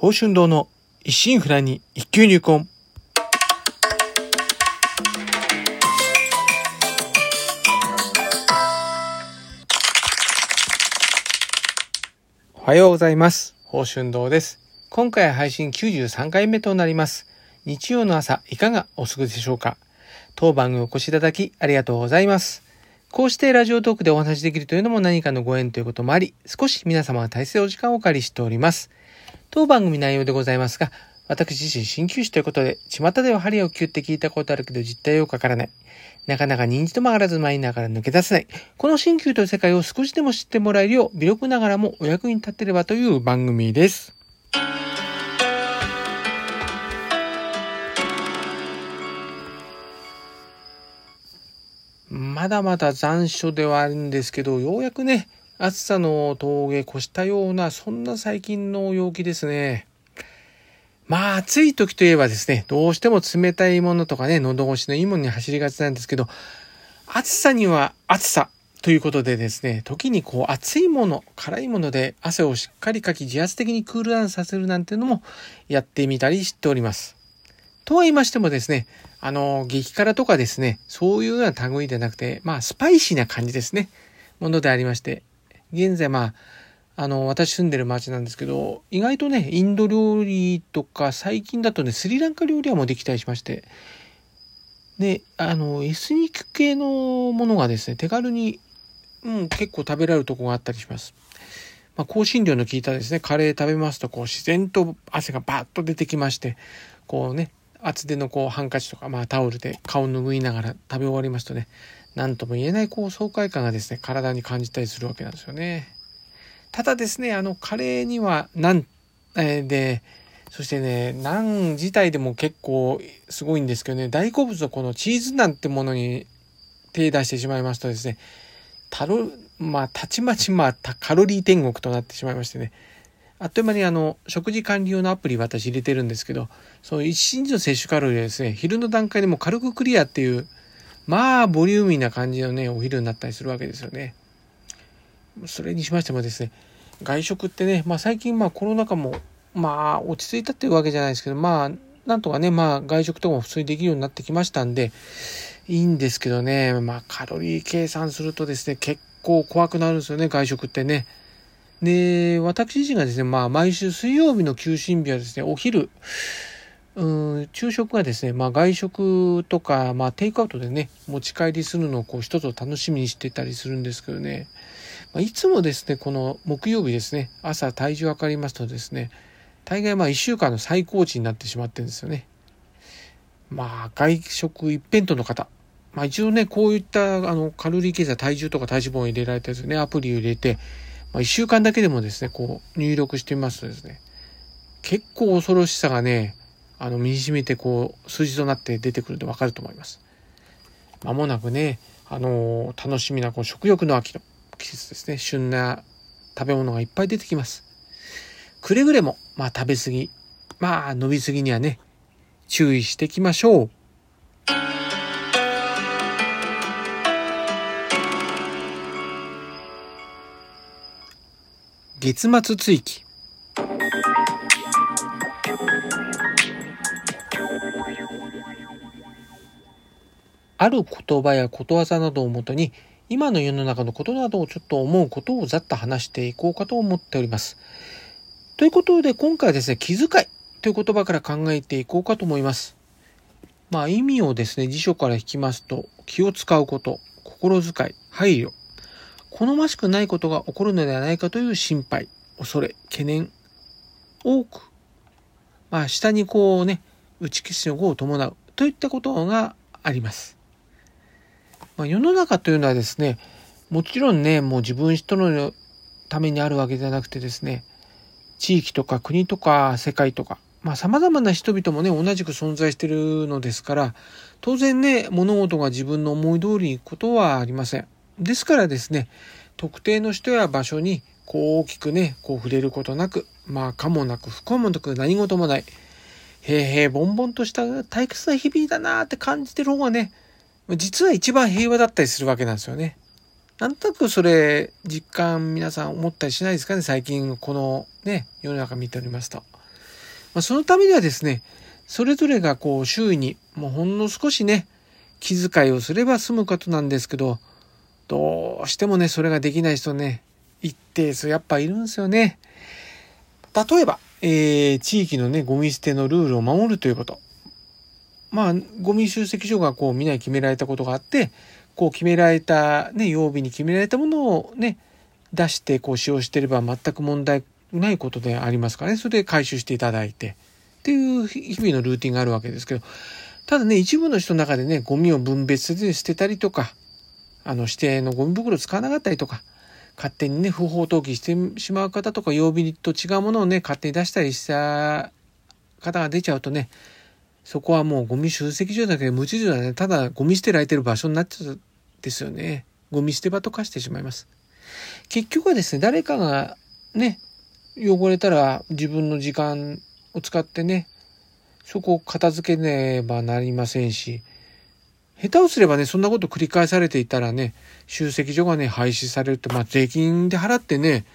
宝春堂の一心不乱に一級入魂。おはようございます。宝春堂です。今回配信93回目となります。日曜の朝、いかがお過ごしでしょうか？当番組お越しいただきありがとうございます。こうしてラジオトークでお話しできるというのも何かのご縁ということもあり、少し皆様が大切お時間をお借りしております。当番組内容でございますが、私自身鍼灸師ということで、巷では針を切って聞いたことあるけど実態よくわからない。なかなか認知と曲がらずマイナーから抜け出せない。この鍼灸という世界を少しでも知ってもらえるよう、微力ながらもお役に立てればという番組です。まだまだ残暑ではあるんですけど、ようやくね、暑さの峠越したような、そんな最近の陽気ですね。まあ暑い時といえばですね、どうしても冷たいものとかね、喉越しのいいものに走りがちなんですけど、暑さには暑さということでですね、時にこう熱いもの、辛いもので汗をしっかりかき自発的にクールダウンさせるなんてのもやってみたりしております。とは言いましてもですね、あの、激辛とかですね、そういうような類でなくて、まあスパイシーな感じですね、ものでありまして、現在まあ、あの、私住んでる町なんですけど、意外とね、インド料理とか、最近だとね、スリランカ料理屋もできたりしまして、で、あの、エスニック系のものがですね、手軽に、うん、結構食べられるとこがあったりします。まあ、香辛料の効いたですね、カレー食べますと、こう、自然と汗がバッと出てきまして、こうね、厚手のこう、ハンカチとか、まあ、タオルで顔を拭いながら食べ終わりますとね、なんとも言えないこう爽快感がですね、体に感じたりするわけなんですよね。ただですね、あの、カレーには、なん、えー、で、そしてね、ナン自体でも結構すごいんですけどね、大好物のこのチーズナンってものに手出してしまいますとですね、たろ、まあ、たちまちまあ、カロリー天国となってしまいましてね、あっという間にあの、食事管理用のアプリ私入れてるんですけど、その1日の摂取カロリーはですね、昼の段階でも軽くクリアっていう、まあ、ボリューミーな感じのね、お昼になったりするわけですよね。それにしましてもですね、外食ってね、まあ最近まあコロナ禍も、まあ落ち着いたっていうわけじゃないですけど、まあ、なんとかね、まあ外食とかも普通にできるようになってきましたんで、いいんですけどね、まあカロリー計算するとですね、結構怖くなるんですよね、外食ってね。で、私自身がですね、まあ毎週水曜日の休診日はですね、お昼、うん昼食がですね、まあ、外食とか、まあ、テイクアウトでね持ち帰りするのをこう一つを楽しみにしてたりするんですけどね、まあ、いつもですねこの木曜日ですね朝体重測りますとですね大概まあ1週間の最高値になってしまってるんですよね。まあ外食一辺倒の方まあ一応ねこういったあのカロリー計算体重とか体脂肪を入れられたやつねアプリを入れて、まあ、1週間だけでもですねこう入力してみますとですね結構恐ろしさがねあの、身に染みてこう、数字となって出てくるとわかると思います。まもなくね、あのー、楽しみなこの食欲の秋の季節ですね。旬な食べ物がいっぱい出てきます。くれぐれも、まあ食べ過ぎ、まあ飲み過ぎにはね、注意していきましょう。月末追記。ある言葉やことわざなどをもとに、今の世の中のことなどをちょっと思うことをざっと話していこうかと思っております。ということで、今回はですね、気遣いという言葉から考えていこうかと思います。まあ意味をですね、辞書から引きますと、気を使うこと、心遣い、配慮、好ましくないことが起こるのではないかという心配、恐れ、懸念、多く、まあ下にこうね、打ち消しの語を伴うといったことがあります。まあ、世の中というのはですね、もちろんね、もう自分人のためにあるわけではなくてですね、地域とか国とか世界とか、まあ様々な人々もね、同じく存在しているのですから、当然ね、物事が自分の思い通りにいくことはありません。ですからですね、特定の人や場所にこう大きくね、こう触れることなく、まあかもなく不幸もなく何事もない、平平凡々とした退屈な日々だなって感じてる方がね、実は一番平和だったりするわけなんですよね。なんとなくそれ実感皆さん思ったりしないですかね最近このね世の中見ておりますと。まあ、そのためにはですね、それぞれがこう周囲にもうほんの少しね、気遣いをすれば済むことなんですけど、どうしてもね、それができない人ね、一定数やっぱいるんですよね。例えば、えー、地域のね、ゴミ捨てのルールを守るということ。まあ、ゴミ集積所がこう、みんなに決められたことがあって、こう決められた、ね、曜日に決められたものをね、出してこう使用していれば全く問題ないことでありますからね、それで回収していただいて、っていう日々のルーティンがあるわけですけど、ただね、一部の人の中でね、ゴミを分別で捨てたりとか、あの、指定のゴミ袋を使わなかったりとか、勝手にね、不法投棄してしまう方とか、曜日と違うものをね、勝手に出したりした方が出ちゃうとね、そこはもうゴミ集積所だけで無秩序だね。ただゴミ捨てられてる場所になっちゃうんですよね。ゴミ捨て場と化してしまいます。結局はですね、誰かがね、汚れたら自分の時間を使ってね、そこを片付けねばなりませんし、下手をすればね、そんなこと繰り返されていたらね、集積所がね、廃止されるって、まあ税金で払ってね、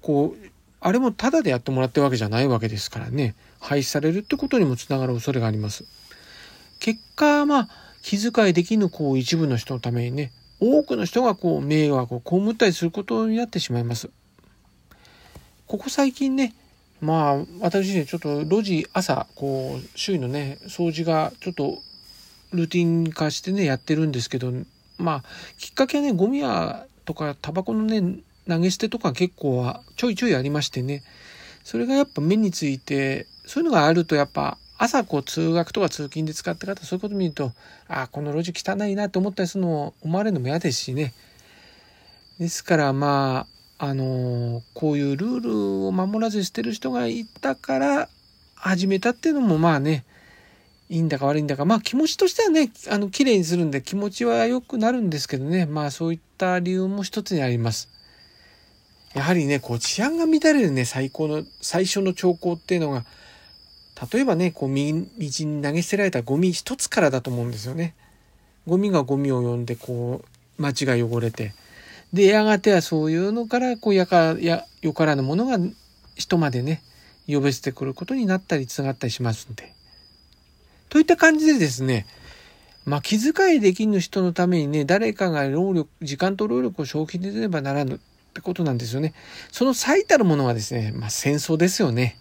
こう、あれもタダでやってもらってるわけじゃないわけですからね、廃止されるってことにもつながる恐れがあります。結果、まあ、気遣いできぬこう一部の人のためにね、多くの人がこう迷惑を被ったりすることになってしまいます。ここ最近ね、まあ私ね、ちょっと路地朝、こう周囲のね、掃除がちょっとルーティン化してね、やってるんですけど、まあきっかけはね、ゴミ屋とかタバコのね、投げ捨てとか結構はちょいちょいありましてね、それがやっぱ目について、そういうのがあるとやっぱ朝こう通学とか通勤で使った方そういうこと見るとああこの路地汚いなと思ったりするのを思われるのも嫌ですしね。ですからまああのー、こういうルールを守らずしてる人がいたから始めたっていうのもまあねいいんだか悪いんだかまあ気持ちとしてはねあの綺麗にするんで気持ちは良くなるんですけどね。まあそういった理由も一つにあります。やはりねこう治安が乱れるね最高の最初の兆候っていうのが例えばね、こう、道に投げ捨てられたゴミ一つからだと思うんですよね。ゴミがゴミを呼んで、こう、街が汚れて。で、やがてはそういうのから、こう、やか、や、よからぬものが人までね、呼べ捨てくることになったり、つながったりしますんで。といった感じでですね、まあ、気遣いできぬ人のためにね、誰かが労力、時間と労力を消費できればならぬってことなんですよね。その最たるものはですね、まあ、戦争ですよね。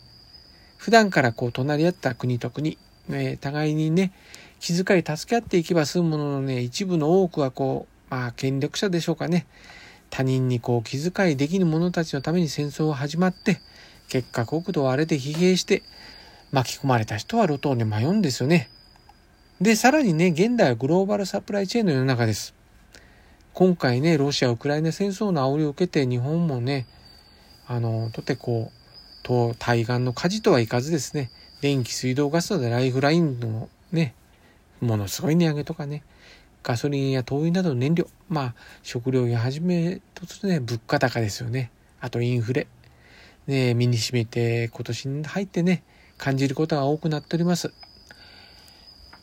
普段からこう隣り合った国と国、えー、互いにね、気遣い助け合っていけば済むもののね、一部の多くはこう、まあ権力者でしょうかね。他人にこう気遣いできぬ者たちのために戦争が始まって、結果国土を荒れて疲弊して、巻き込まれた人は路頭に迷うんですよね。で、さらにね、現代はグローバルサプライチェーンの世の中です。今回ね、ロシア・ウクライナ戦争の煽りを受けて日本もね、あの、とてこう、と対岸の火事とはいかずですね、電気、水道、ガスなどライフラインのね、ものすごい値上げとかね、ガソリンや灯油などの燃料、まあ、食料やはじめとするね、物価高ですよね。あとインフレ。ね、身にしめて今年に入ってね、感じることが多くなっております。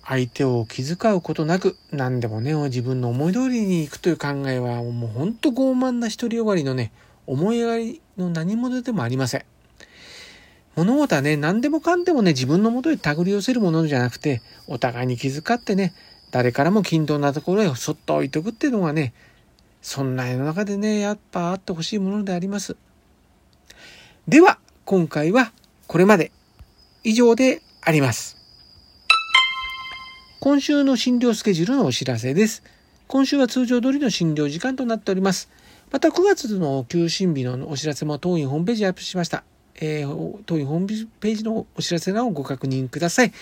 相手を気遣うことなく、何でもね、自分の思い通りに行くという考えは、もうほんと傲慢な独りよがりのね、思い上がりの何者でもありません。物事はね、何でもかんでもね、自分のもとに手繰り寄せるものじゃなくて、お互いに気遣ってね、誰からも均等なところへそっと置いとくっていうのがね、そんな世の中でね、やっぱあってほしいものであります。では、今回はこれまで以上であります。今週の診療スケジュールのお知らせです。今週は通常通りの診療時間となっております。また9月の休診日のお知らせも当院ホームページアップしました。えー、当院ホームページのお知らせ欄をご確認ください。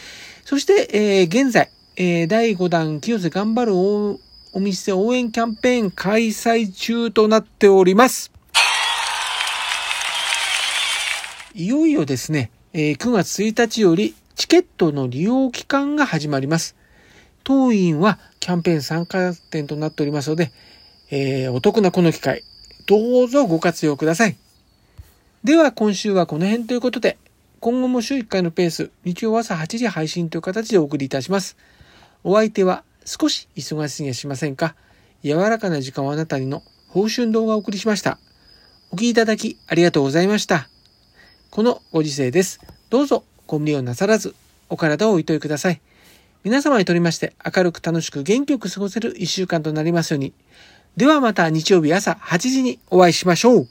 そして、えー、現在、えー、第5弾清瀬頑張るおお店応援キャンペーン開催中となっております。いよいよですね、えー、9月1日よりチケットの利用期間が始まります。当院はキャンペーン参加店となっておりますので、えー、お得なこの機会、どうぞご活用ください。では今週はこの辺ということで、今後も週1回のペース、日曜朝8時配信という形でお送りいたします。お相手は少し忙しすぎやしませんか柔らかな時間をあなたにの報春動画をお送りしました。お聴きいただきありがとうございました。このご時世です。どうぞご無理をなさらず、お体をおいといください。皆様にとりまして明るく楽しく元気よく過ごせる一週間となりますように。ではまた日曜日朝8時にお会いしましょう。